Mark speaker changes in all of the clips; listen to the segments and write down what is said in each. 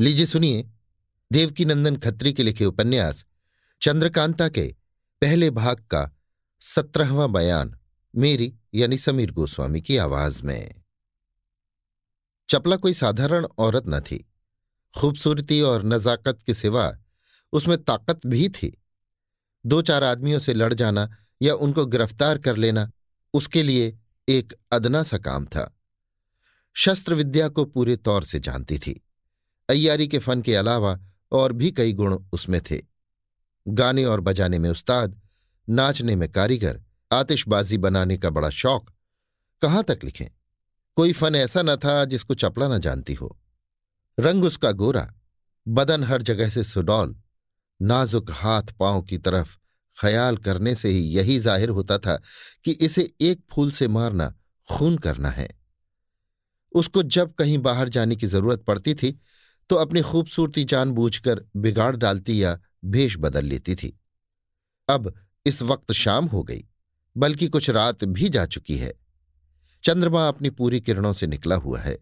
Speaker 1: लीजिए सुनिए। देवकी नंदन खत्री के लिखे उपन्यास, चंद्रकांता के पहले भाग का सत्रहवां बयान, मेरी यानी समीर गोस्वामी की आवाज़ में। चपला कोई साधारण औरत न थी। खूबसूरती और नजाकत के सिवा उसमें ताकत भी थी। दो चार आदमियों से लड़ जाना या उनको गिरफ़्तार कर लेना, उसके लिए एक अदना सा काम था। शस्त्र विद्या को पूरे तौर से जानती थी। अय्यारी के फन के अलावा और भी कई गुण उसमें थे। गाने और बजाने में उस्ताद, नाचने में कारीगर, आतिशबाजी बनाने का बड़ा शौक। कहाँ तक लिखें? कोई फन ऐसा न था जिसको चपला न जानती हो। रंग उसका गोरा, बदन हर जगह से सुडौल, नाजुक हाथ पाँव की तरफ़ ख्याल करने से ही यही ज़ाहिर होता था कि इसे एक फूल से मारना खून करना है। उसको जब कहीं बाहर जाने की ज़रूरत पड़ती थी तो अपनी खूबसूरती जानबूझकर बिगाड़ डालती या भेष बदल लेती थी। अब इस वक्त शाम हो गई, बल्कि कुछ रात भी जा चुकी है। चंद्रमा अपनी पूरी किरणों से निकला हुआ है।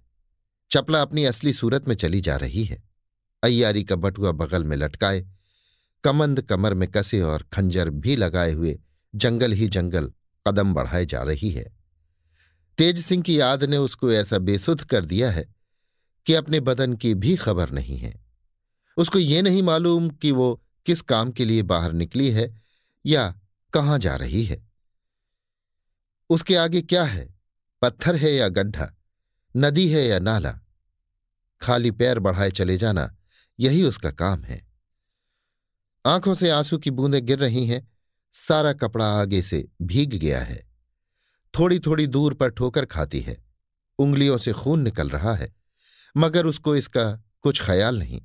Speaker 1: चपला अपनी असली सूरत में चली जा रही है। अय्यारी का बटुआ बगल में लटकाए, कमंद कमर में कसे और खंजर भी लगाए हुए जंगल ही जंगल कदम बढ़ाए जा रही है। तेज सिंह की याद ने उसको ऐसा बेसुध कर दिया है कि अपने बदन की भी खबर नहीं है। उसको ये नहीं मालूम कि वो किस काम के लिए बाहर निकली है या कहाँ जा रही है। उसके आगे क्या है? पत्थर है या गड्ढा? नदी है या नाला? खाली पैर बढ़ाए चले जाना यही उसका काम है। आँखों से आँसू की बूंदें गिर रही हैं, सारा कपड़ा आगे से भीग गया है। थोड़ी थोड़ी दूर पर ठोकर खाती है। उंगलियों से खून निकल रहा है। मगर उसको इसका कुछ ख्याल नहीं।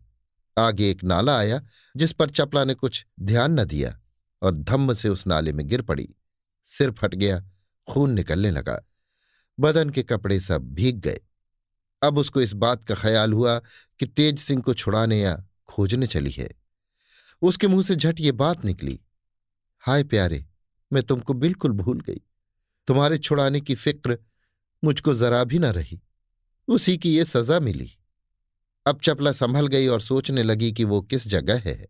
Speaker 1: आगे एक नाला आया, जिस पर चपला ने कुछ ध्यान न दिया और धम्म से उस नाले में गिर पड़ी। सिर फट गया, खून निकलने लगा। बदन के कपड़े सब भीग गए। अब उसको इस बात का ख्याल हुआ कि तेज सिंह को छुड़ाने या खोजने चली है। उसके मुँह से झट ये बात निकली, हाय प्यारे, मैं तुमको बिल्कुल भूल गई। तुम्हारे छुड़ाने की फ़िक्र मुझको जरा भी न रही। उसी की ये सजा मिली। अब चपला संभल गई और सोचने लगी कि वो किस जगह है।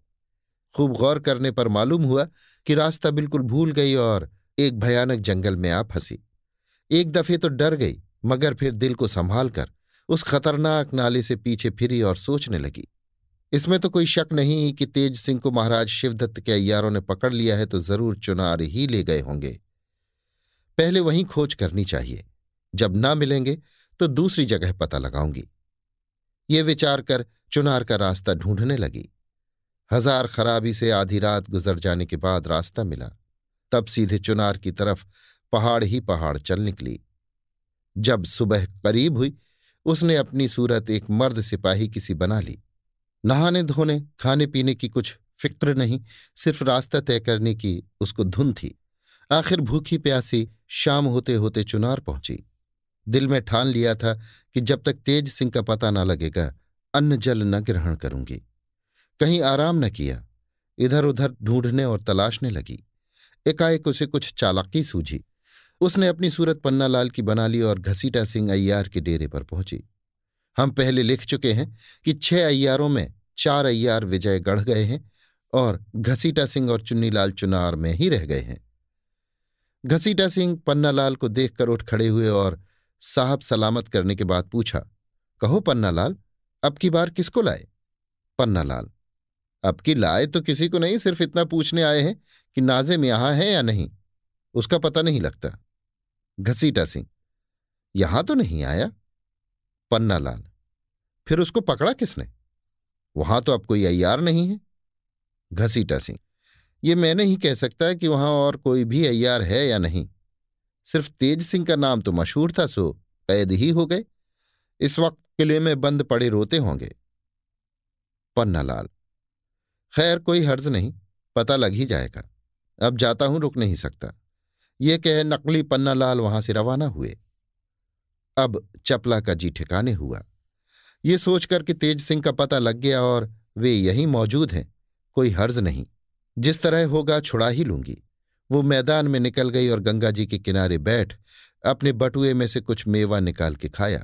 Speaker 1: खूब गौर करने पर मालूम हुआ कि रास्ता बिल्कुल भूल गई और एक भयानक जंगल में आ फंसी। एक दफे तो डर गई, मगर फिर दिल को संभाल कर उस खतरनाक नाले से पीछे फिरी और सोचने लगी। इसमें तो कोई शक नहीं कि तेज सिंह को महाराज शिवदत्त के अयारों ने पकड़ लिया है तो ज़रूर चुनार ही ले गए होंगे। पहले वहीं खोज करनी चाहिए। जब ना मिलेंगे तो दूसरी जगह पता लगाऊँगी। ये विचार कर चुनार का रास्ता ढूँढने लगी। हज़ार खराबी से आधी रात गुजर जाने के बाद रास्ता मिला। तब सीधे चुनार की तरफ़ पहाड़ ही पहाड़ चल निकली। जब सुबह करीब हुई, उसने अपनी सूरत एक मर्द सिपाही किसी बना ली। नहाने धोने, खाने पीने की कुछ फ़िक्र नहीं, सिर्फ़ रास्ता तय करने की उसको धुन थी। आखिर भूखी प्यासी शाम होते होते चुनार पहुँची। दिल में ठान लिया था कि जब तक तेज सिंह का पता न लगेगा, अन्न जल न ग्रहण करूँगी। कहीं आराम न किया। इधर उधर ढूँढने और तलाशने लगी। एकाएक उसे कुछ चालाकी सूझी। उसने अपनी सूरत पन्नालाल की बना ली और घसीटा सिंह अय्यार के डेरे पर पहुँची। हम पहले लिख चुके हैं कि छह अय्यारों में चार अय्यार विजय गढ़ गए हैं और घसीटा सिंह और चुन्नीलाल चुनार में ही रह गए हैं। घसीटा सिंह पन्नालाल को देखकर उठ खड़े हुए और साहब सलामत करने के बाद पूछा, कहो पन्नालाल, अब की बार किसको लाए? पन्नालाल, अब की लाए तो किसी को नहीं, सिर्फ़ इतना पूछने आए हैं कि नाजिम यहाँ है या नहीं, उसका पता नहीं लगता। घसीटा सिंह, यहाँ तो नहीं आया? पन्नालाल, फिर उसको पकड़ा किसने? वहाँ तो अब कोई अयार नहीं है। घसीटा सिंह, ये मैं नहीं कह सकता कि वहाँ और कोई भी अयार है या नहीं। सिर्फ़ तेज सिंह का नाम तो मशहूर था, सो कैद ही हो गए। इस वक्त किले में बंद पड़े रोते होंगे। पन्नालाल, खैर कोई हर्ज नहीं, पता लग ही जाएगा। अब जाता हूँ, रुक नहीं सकता। ये कह नकली पन्नालाल वहाँ से रवाना हुए। अब चपला का जी ठिकाने हुआ। ये सोचकर कि तेज सिंह का पता लग गया और वे यहीं मौजूद हैं, कोई हर्ज नहीं। जिस तरह होगा छुड़ा ही लूँगी। वो मैदान में निकल गई और गंगा जी के किनारे बैठ अपने बटुए में से कुछ मेवा निकाल के खाया।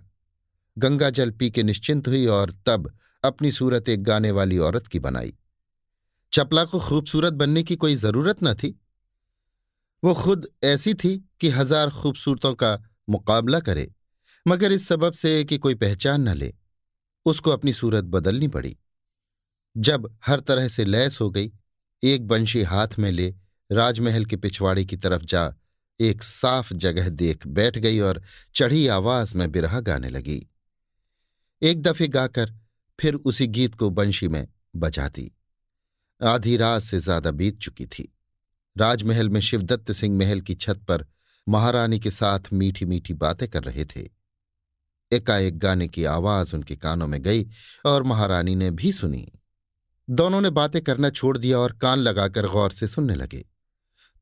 Speaker 1: गंगा जल पी के निश्चिंत हुई और तब अपनी सूरत एक गाने वाली औरत की बनाई। चपला को खूबसूरत बनने की कोई ज़रूरत न थी। वो खुद ऐसी थी कि हज़ार खूबसूरतों का मुकाबला करे, मगर इस सबब से कि कोई पहचान न ले, उसको अपनी सूरत बदलनी पड़ी। जब हर तरह से लैस हो गई, एक बंशी हाथ में ले राजमहल के पिछवाड़े की तरफ़ जा एक साफ़ जगह देख बैठ गई और चढ़ी आवाज़ में बिरहा गाने लगी। एक दफे गाकर फिर उसी गीत को बंशी में बजा दी। आधी रात से ज़्यादा बीत चुकी थी। राजमहल में शिवदत्त सिंह महल की छत पर महारानी के साथ मीठी मीठी बातें कर रहे थे। एकाएक गाने की आवाज़ उनके कानों में गई और महारानी ने भी सुनी। दोनों ने बातें करना छोड़ दिया और कान लगाकर गौर से सुनने लगे।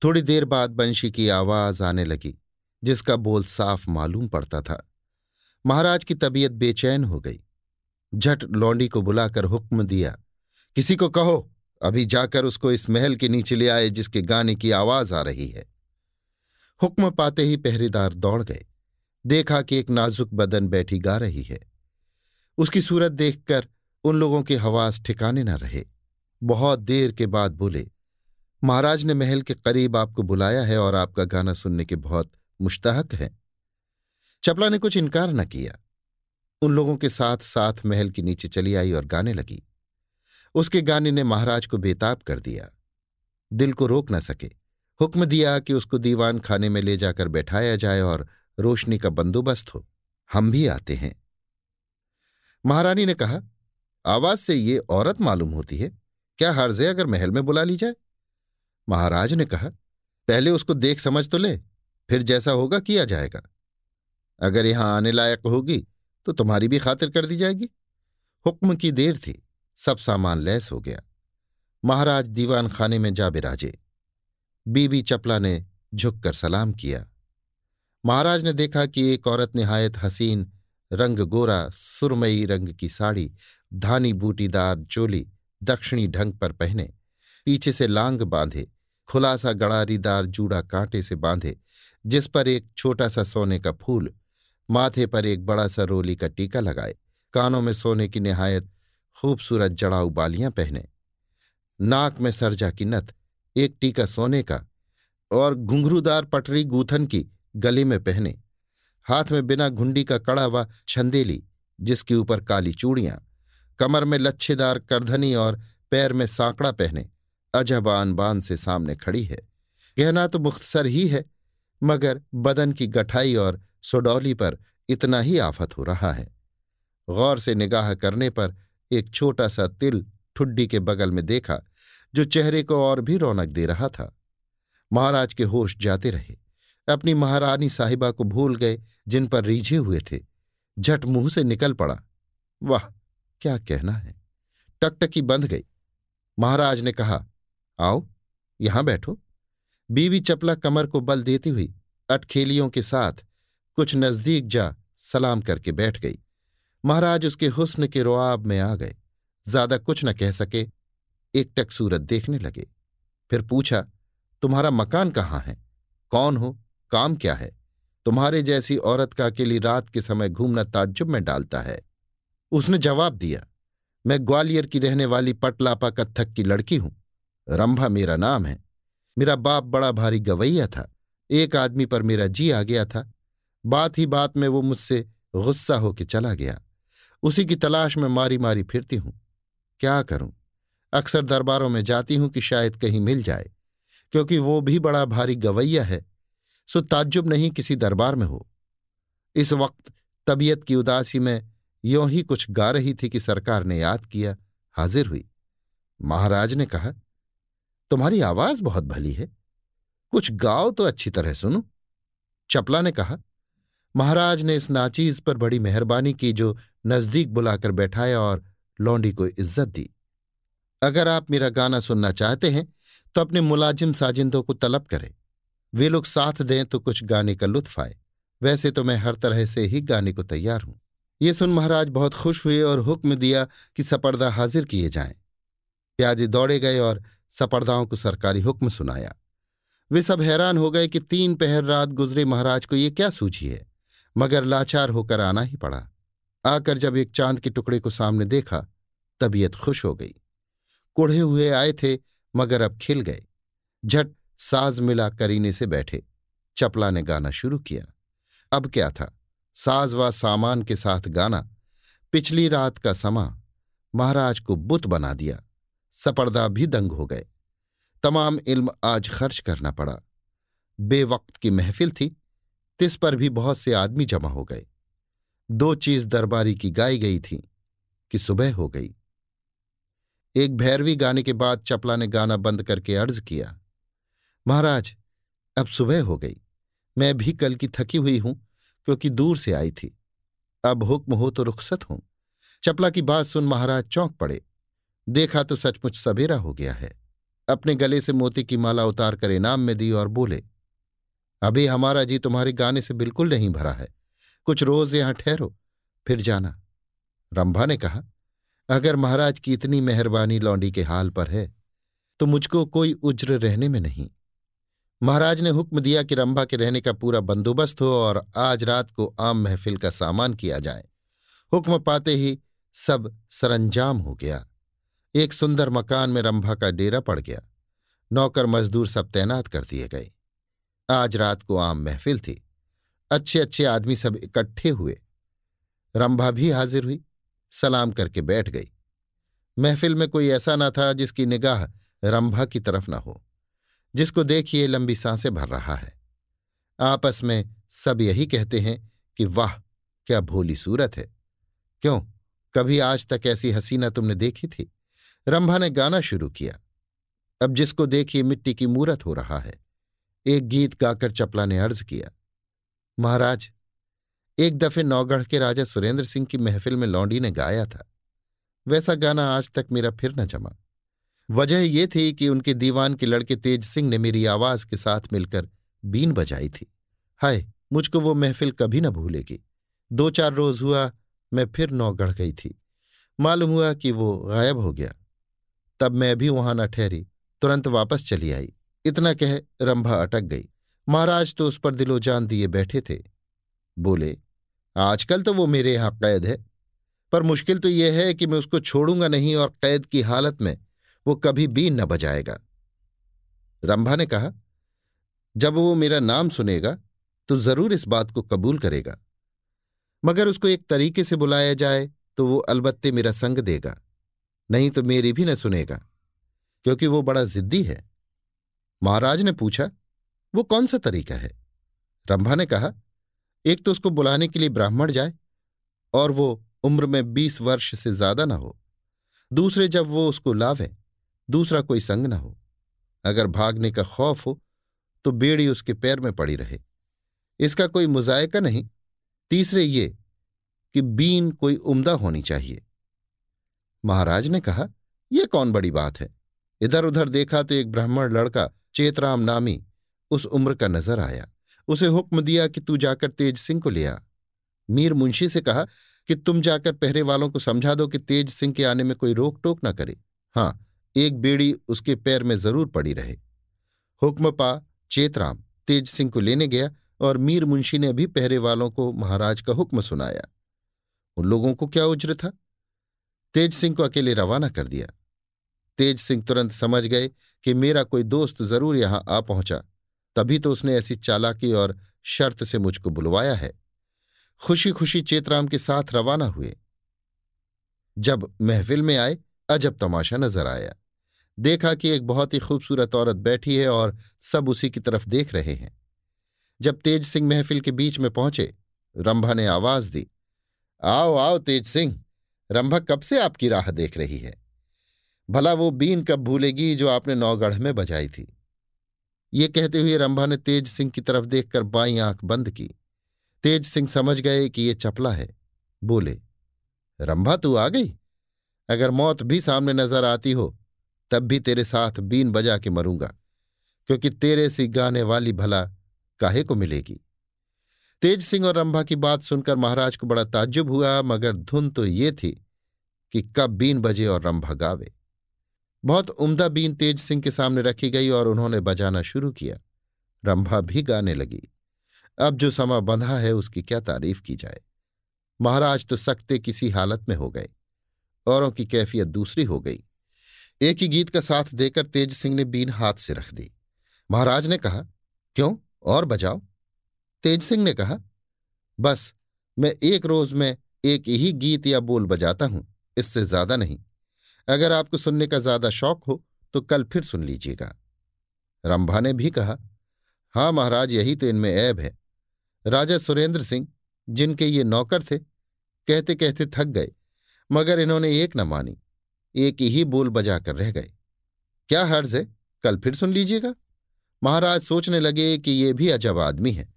Speaker 1: थोड़ी देर बाद बंशी की आवाज़ आने लगी, जिसका बोल साफ़ मालूम पड़ता था। महाराज की तबीयत बेचैन हो गई। झट लौंडी को बुलाकर हुक्म दिया, किसी को कहो, अभी जाकर उसको इस महल के नीचे ले आए जिसके गाने की आवाज़ आ रही है। हुक्म पाते ही पहरेदार दौड़ गए। देखा कि एक नाजुक बदन बैठी गा रही है। उसकी सूरत देखकर उन लोगों के हवास ठिकाने न रहे। बहुत देर के बाद बोले महाराज ने महल के करीब आपको बुलाया है और आपका गाना सुनने के बहुत मुश्तहक हैं। चपला ने कुछ इनकार न किया। उन लोगों के साथ साथ महल के नीचे चली आई और गाने लगी। उसके गाने ने महाराज को बेताब कर दिया। दिल को रोक न सके। हुक्म दिया कि उसको दीवान खाने में ले जाकर बैठाया जाए और रोशनी का बंदोबस्त हो। हम भी आते हैं। महारानी ने कहा, आवाज़ से ये औरत मालूम होती है। क्या हर्ज अगर महल में बुला ली जाए? महाराज ने कहा, पहले उसको देख समझ तो ले, फिर जैसा होगा किया जाएगा। अगर यहाँ आने लायक होगी तो तुम्हारी भी खातिर कर दी जाएगी। हुक्म की देर थी, सब सामान लैस हो गया। महाराज दीवान खाने में जा बिराजे। बीबी चपला ने झुककर सलाम किया। महाराज ने देखा कि एक औरत निहायत हसीन, रंग गोरा, सुरमई रंग की साड़ी, धानी बूटीदार चोली दक्षिणी ढंग पर पहने, पीछे से लांग बांधे खुलासा गड़ारीदार जूड़ा कांटे से बांधे, जिस पर एक छोटा सा सोने का फूल, माथे पर एक बड़ा सा रोली का टीका लगाए, कानों में सोने की निहायत खूबसूरत जड़ाऊ बालियाँ पहने। नाक में सरजा की नथ, एक टीका सोने का, और घुंघरूदार पटरी गूथन की गले में पहने। हाथ में बिना घुंडी का कड़ा व छंदेली, जिसके ऊपर काली चूड़ियाँ, कमर में लच्छेदार करधनी और पैर में सांकड़ा पहने। अजबान बान से सामने खड़ी है। कहना तो मुख्तसर ही है, मगर बदन की गठाई और सुडौली पर इतना ही आफत हो रहा है। गौर से निगाह करने पर एक छोटा सा तिल ठुड्डी के बगल में देखा, जो चेहरे को और भी रौनक दे रहा था। महाराज के होश जाते रहे। अपनी महारानी साहिबा को भूल गए, जिन पर रीझे हुए थे। झट मुँह से निकल पड़ा। वाह, क्या कहना है? टकटकी बंध गई। महाराज ने कहा आओ, यहाँ बैठो। बीवी चपला कमर को बल देती हुई अटखेलियों के साथ कुछ नज़दीक जा सलाम करके बैठ गई। महाराज उसके हुस्न के रोआब में आ गए। ज़्यादा कुछ न कह सके एकटक सूरत देखने लगे। फिर पूछा, तुम्हारा मकान कहाँ है? कौन हो? काम क्या है? तुम्हारे जैसी औरत का अकेली रात के समय घूमना ताज्जुब में डालता है। उसने जवाब दिया, मैं ग्वालियर की रहने वाली पटलापा कत्थक की लड़की हूँ। रंभा मेरा नाम है। मेरा बाप बड़ा भारी गवैया था। एक आदमी पर मेरा जी आ गया था। बात ही बात में वो मुझसे गुस्सा होके चला गया। उसी की तलाश में मारी मारी फिरती हूँ। क्या करूँ? अक्सर दरबारों में जाती हूँ कि शायद कहीं मिल जाए। क्योंकि वो भी बड़ा भारी गवैया है। सो ताज्जुब नहीं किसी दरबार में हो। इस वक्त तबीयत की उदासी में यों ही कुछ गा रही थी कि सरकार ने याद किया, हाजिर हुई। महाराज ने कहा तुम्हारी आवाज़ बहुत भली है। कुछ गाओ तो अच्छी तरह सुनो। चपला ने कहा, महाराज ने इस नाचीज पर बड़ी मेहरबानी की जो नज़दीक बुलाकर बैठाया और लौंडी को इज़्ज़त दी। अगर आप मेरा गाना सुनना चाहते हैं तो अपने मुलाजिम साजिंदों को तलब करें। वे लोग साथ दें तो कुछ गाने का लुत्फ आए। वैसे तो मैं हर तरह से ही गाने को तैयार हूँ। ये सुन महाराज बहुत खुश हुए और हुक्म दिया कि सपर्दा हाजिर किए जाएँ। प्यादे दौड़े गए और सपर्दाओं को सरकारी हुक्म सुनाया। वे सब हैरान हो गए कि तीन पहर रात गुजरे महाराज को ये क्या सूझी है, मगर लाचार होकर आना ही पड़ा। आकर जब एक चाँद के टुकड़े को सामने देखा, तबीयत खुश हो गई। कुढ़े हुए आए थे, मगर अब खिल गए। झट साज मिला करीने से बैठे। चपला ने गाना शुरू किया। अब क्या था? साज व सामान के साथ गाना। पिछली रात का समा। महाराज को बुत बना दिया। सपर्दा भी दंग हो गए। तमाम इल्म आज खर्च करना पड़ा। बेवक्त की महफिल थी, तिस पर भी बहुत से आदमी जमा हो गए। दो चीज़ दरबारी की गाई गई थी कि सुबह हो गई। एक भैरवी गाने के बाद चपला ने गाना बंद करके अर्ज़ किया, महाराज, अब सुबह हो गई। मैं भी कल की थकी हुई हूँ, क्योंकि दूर से आई थी। अब हुक्म हो तो रुखसत हूँ। चपला की बात सुन महाराज चौंक पड़े। देखा तो सचमुच सवेरा हो गया है। अपने गले से मोती की माला उतार कर इनाम में दी और बोले, अभी हमारा जी तुम्हारे गाने से बिल्कुल नहीं भरा है। कुछ रोज यहाँ ठहरो, फिर जाना। रंभा ने कहा, अगर महाराज की इतनी मेहरबानी लौंडी के हाल पर है तो मुझको कोई उज्र रहने में नहीं। महाराज ने हुक्म दिया कि रंभा के रहने का पूरा बंदोबस्त हो और आज रात को आम महफिल का सामान किया जाए। हुक्म पाते ही सब सरंजाम हो गया। एक सुंदर मकान में रंभा का डेरा पड़ गया। नौकर मजदूर सब तैनात कर दिए गए। आज रात को आम महफिल थी। अच्छे अच्छे आदमी सब इकट्ठे हुए। रंभा भी हाजिर हुई। सलाम करके बैठ गई। महफिल में कोई ऐसा ना था जिसकी निगाह रंभा की तरफ़ न हो, जिसको देखिए लंबी साँसें भर रहा है। आपस में सब यही कहते हैं कि, वाह, क्या भोली सूरत है। क्यों, कभी आज तक ऐसी हसीना तुमने देखी थी? रंभा ने गाना शुरू किया। अब जिसको देखिए मिट्टी की मूरत हो रहा है। एक गीत गाकर चपला ने अर्ज़ किया। महाराज, एक दफे नौगढ़ के राजा सुरेंद्र सिंह की महफिल में लौंडी ने गाया था। वैसा गाना आज तक मेरा फिर न जमा। वजह यह थी कि उनके दीवान के लड़के तेज सिंह ने मेरी आवाज़ के साथ मिलकर बीन बजाई थी। हाय, मुझको वो महफिल कभी न भूलेगी। दो चार रोज हुआ, मैं फिर नौगढ़ गई थी। मालूम हुआ कि वो गायब हो गया। तब मैं भी वहाँ न ठहरी, तुरंत वापस चली आई। इतना कह रंभा अटक गई। महाराज तो उस पर दिलो जान दिए बैठे थे। बोले, आजकल तो वो मेरे यहाँ कैद है। पर मुश्किल तो यह है कि मैं उसको छोड़ूँगा नहीं और कैद की हालत में वो कभी बीन न बजाएगा। रंभा ने कहा, जब वो मेरा नाम सुनेगा तो ज़रूर इस बात को कबूल करेगा। मगर उसको एक तरीके से बुलाया जाए तो वो अलबत्ते मेरा संग देगा। नहीं तो मेरी भी न सुनेगा, क्योंकि वो बड़ा जिद्दी है। महाराज ने पूछा, वो कौन सा तरीका है? रंभा ने कहा, एक तो उसको बुलाने के लिए ब्राह्मण जाए, और वो उम्र में बीस वर्ष से ज़्यादा ना हो। दूसरे जब वो उसको लावे, दूसरा कोई संग न हो। अगर भागने का खौफ हो तो बेड़ी उसके पैर में पड़ी रहे। इसका कोई मुजायका नहीं। तीसरे ये कि बीन कोई उम्दा होनी चाहिए। महाराज ने कहा यह कौन बड़ी बात है? इधर उधर देखा तो एक ब्राह्मण लड़का चेतराम नामी उस उम्र का नज़र आया। उसे हुक्म दिया कि तू जाकर तेज सिंह को ले आ। मीर मुंशी से कहा कि, तुम जाकर पहरे वालों को समझा दो कि तेज सिंह के आने में कोई रोक टोक ना करे। हाँ एक बेड़ी उसके पैर में ज़रूर पड़ी रहे। हुक्म पा चेतराम तेज सिंह को लेने गया और मीर मुंशी ने भी पहरे वालों को महाराज का हुक्म सुनाया। उन लोगों को क्या उज्र था? तेज सिंह को अकेले रवाना कर दिया। तेज सिंह तुरंत समझ गए कि मेरा कोई दोस्त ज़रूर यहाँ आ पहुँचा। तभी तो उसने ऐसी चालाकी और शर्त से मुझको बुलवाया है। खुशी खुशी चेतराम के साथ रवाना हुए। जब महफिल में आए, अजब तमाशा नज़र आया। देखा कि एक बहुत ही खूबसूरत औरत बैठी है और सब उसी की तरफ़ देख रहे हैं। जब तेज सिंह महफिल के बीच में पहुँचे, रंभा ने आवाज़ दी, आओ आओ तेज सिंह। रंभा कब से आपकी राह देख रही है? भला वो बीन कब भूलेगी जो आपने नौगढ़ में बजाई थी? ये कहते हुए रंभा ने तेज सिंह की तरफ़ देखकर बाई आँख बंद की। तेज सिंह समझ गए कि ये चपला है। बोले, रंभा, तू आ गई? अगर मौत भी सामने नज़र आती हो, तब भी तेरे साथ बीन बजा के मरूँगा, क्योंकि तेरे सी गाने वाली भला काहे को मिलेगी? तेज सिंह और रंभा की बात सुनकर महाराज को बड़ा ताज्जुब हुआ, मगर धुन तो ये थी कि कब बीन बजे और रंभा गावे। बहुत उम्दा बीन तेज सिंह के सामने रखी गई और उन्होंने बजाना शुरू किया। रंभा भी गाने लगी। अब जो समा बंधा है, उसकी क्या तारीफ़ की जाए? महाराज तो सकते किसी हालत में हो गए। औरों की कैफियत दूसरी हो गई। एक ही गीत का साथ देकर तेज सिंह ने बीन हाथ से रख दी। महाराज ने कहा, क्यों? और बजाओ। तेज सिंह ने कहा, बस, मैं एक रोज में एक ही गीत या बोल बजाता हूँ, इससे ज़्यादा नहीं। अगर आपको सुनने का ज़्यादा शौक हो तो कल फिर सुन लीजिएगा। रंभा ने भी कहा, हाँ महाराज, यही तो इनमें ऐब है। राजा सुरेंद्र सिंह, जिनके ये नौकर थे कहते कहते थक गए, मगर इन्होंने एक न मानी, एक ही बोल बजाकर रह गए। क्या हर्ज है? कल फिर सुन लीजिएगा। महाराज सोचने लगे कि ये भी अजब आदमी है।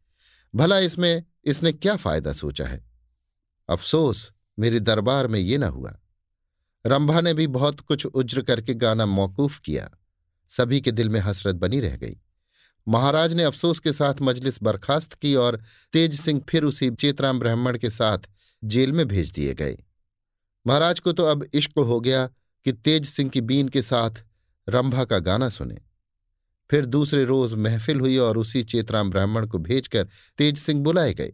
Speaker 1: भला इसमें इसने क्या फ़ायदा सोचा है? अफसोस मेरे दरबार में ये न हुआ। रंभा ने भी बहुत कुछ उज्र करके गाना मौकूफ किया। सभी के दिल में हसरत बनी रह गई। महाराज ने अफसोस के साथ मजलिस बर्खास्त की और तेज सिंह फिर उसी चेतराम ब्राह्मण के साथ जेल में भेज दिए गए। महाराज को तो अब इश्क हो गया कि तेज सिंह की बीन के साथ रंभा का गाना सुने। फिर दूसरे रोज महफिल हुई और उसी चेतराम ब्राह्मण को भेजकर तेज सिंह बुलाए गए।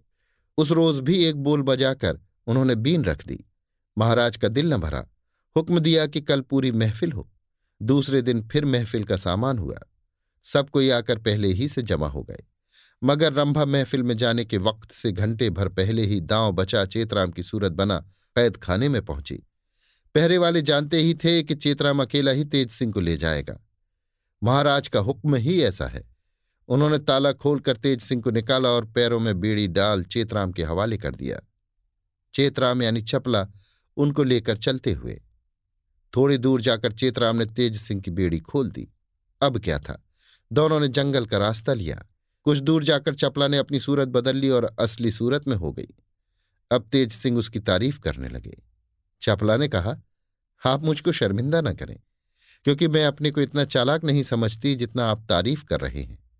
Speaker 1: उस रोज भी एक बोल बजाकर उन्होंने बीन रख दी। महाराज का दिल न भरा। हुक्म दिया कि कल पूरी महफिल हो। दूसरे दिन फिर महफिल का सामान हुआ। सब कोई आकर पहले ही से जमा हो गए। मगर रंभा महफिल में जाने के वक्त से घंटे भर पहले ही दांव बचा चेतराम की सूरत बना कैद खाने में पहुँची। पहरे वाले जानते ही थे कि चेतराम अकेला ही तेज सिंह को ले जाएगा। महाराज का हुक्म ही ऐसा है। उन्होंने ताला खोलकर तेज सिंह को निकाला और पैरों में बेड़ी डाल चेतराम के हवाले कर दिया। चेतराम यानी चपला उनको लेकर चलते हुए। थोड़ी दूर जाकर चेतराम ने तेज सिंह की बेड़ी खोल दी। अब क्या था? दोनों ने जंगल का रास्ता लिया। कुछ दूर जाकर चपला ने अपनी सूरत बदल ली और असली सूरत में हो गई। अब तेज सिंह उसकी तारीफ़ करने लगे। चपला ने कहा, आप मुझको शर्मिंदा न करें। क्योंकि मैं अपने को इतना चालाक नहीं समझती जितना आप तारीफ़ कर रहे हैं।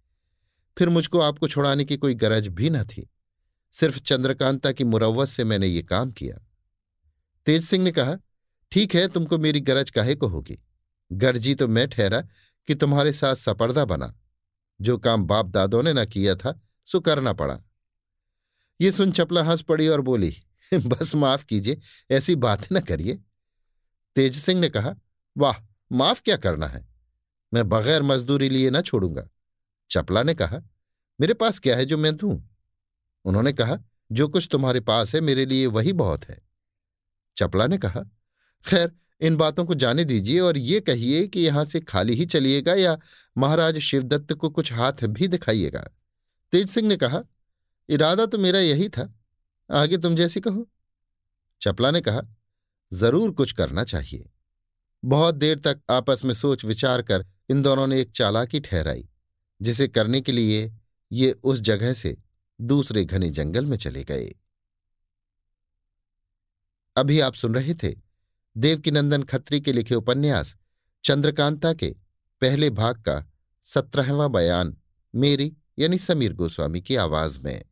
Speaker 1: फिर मुझको आपको छुड़ाने की कोई गरज भी न थी। सिर्फ़ चंद्रकांता की मुरवत से मैंने ये काम किया। तेज सिंह ने कहा, ठीक है, तुमको मेरी गरज काहे को होगी? गरजी तो मैं ठहरा कि तुम्हारे साथ सपर्दा बना। जो काम बाप दादों ने ना किया था, सो करना पड़ा। ये सुन चपला हंस पड़ी और बोली, बस माफ़ कीजिए, ऐसी बात न करिए। तेज सिंह ने कहा, वाह माफ़ क्या करना है? मैं बगैर मजदूरी लिए ना छोड़ूँगा। चपला ने कहा, मेरे पास क्या है जो मैं दूँ? उन्होंने कहा, जो कुछ तुम्हारे पास है, मेरे लिए वही बहुत है। चपला ने कहा, खैर, इन बातों को जाने दीजिए और ये कहिए कि यहाँ से खाली ही चलिएगा या महाराज शिवदत्त को कुछ हाथ भी दिखाइएगा। तेज सिंह ने कहा, इरादा तो मेरा यही था। आगे तुम जैसी कहो। चपला ने कहा, ज़रूर कुछ करना चाहिए। बहुत देर तक आपस में सोच विचार कर इन दोनों ने एक चालाकी ठहराई, जिसे करने के लिए ये उस जगह से दूसरे घने जंगल में चले गए। अभी आप सुन रहे थे देवकीनंदन खत्री के लिखे उपन्यास चंद्रकांता के पहले भाग का सत्रहवां बयान, मेरी यानी समीर गोस्वामी की आवाज़ में।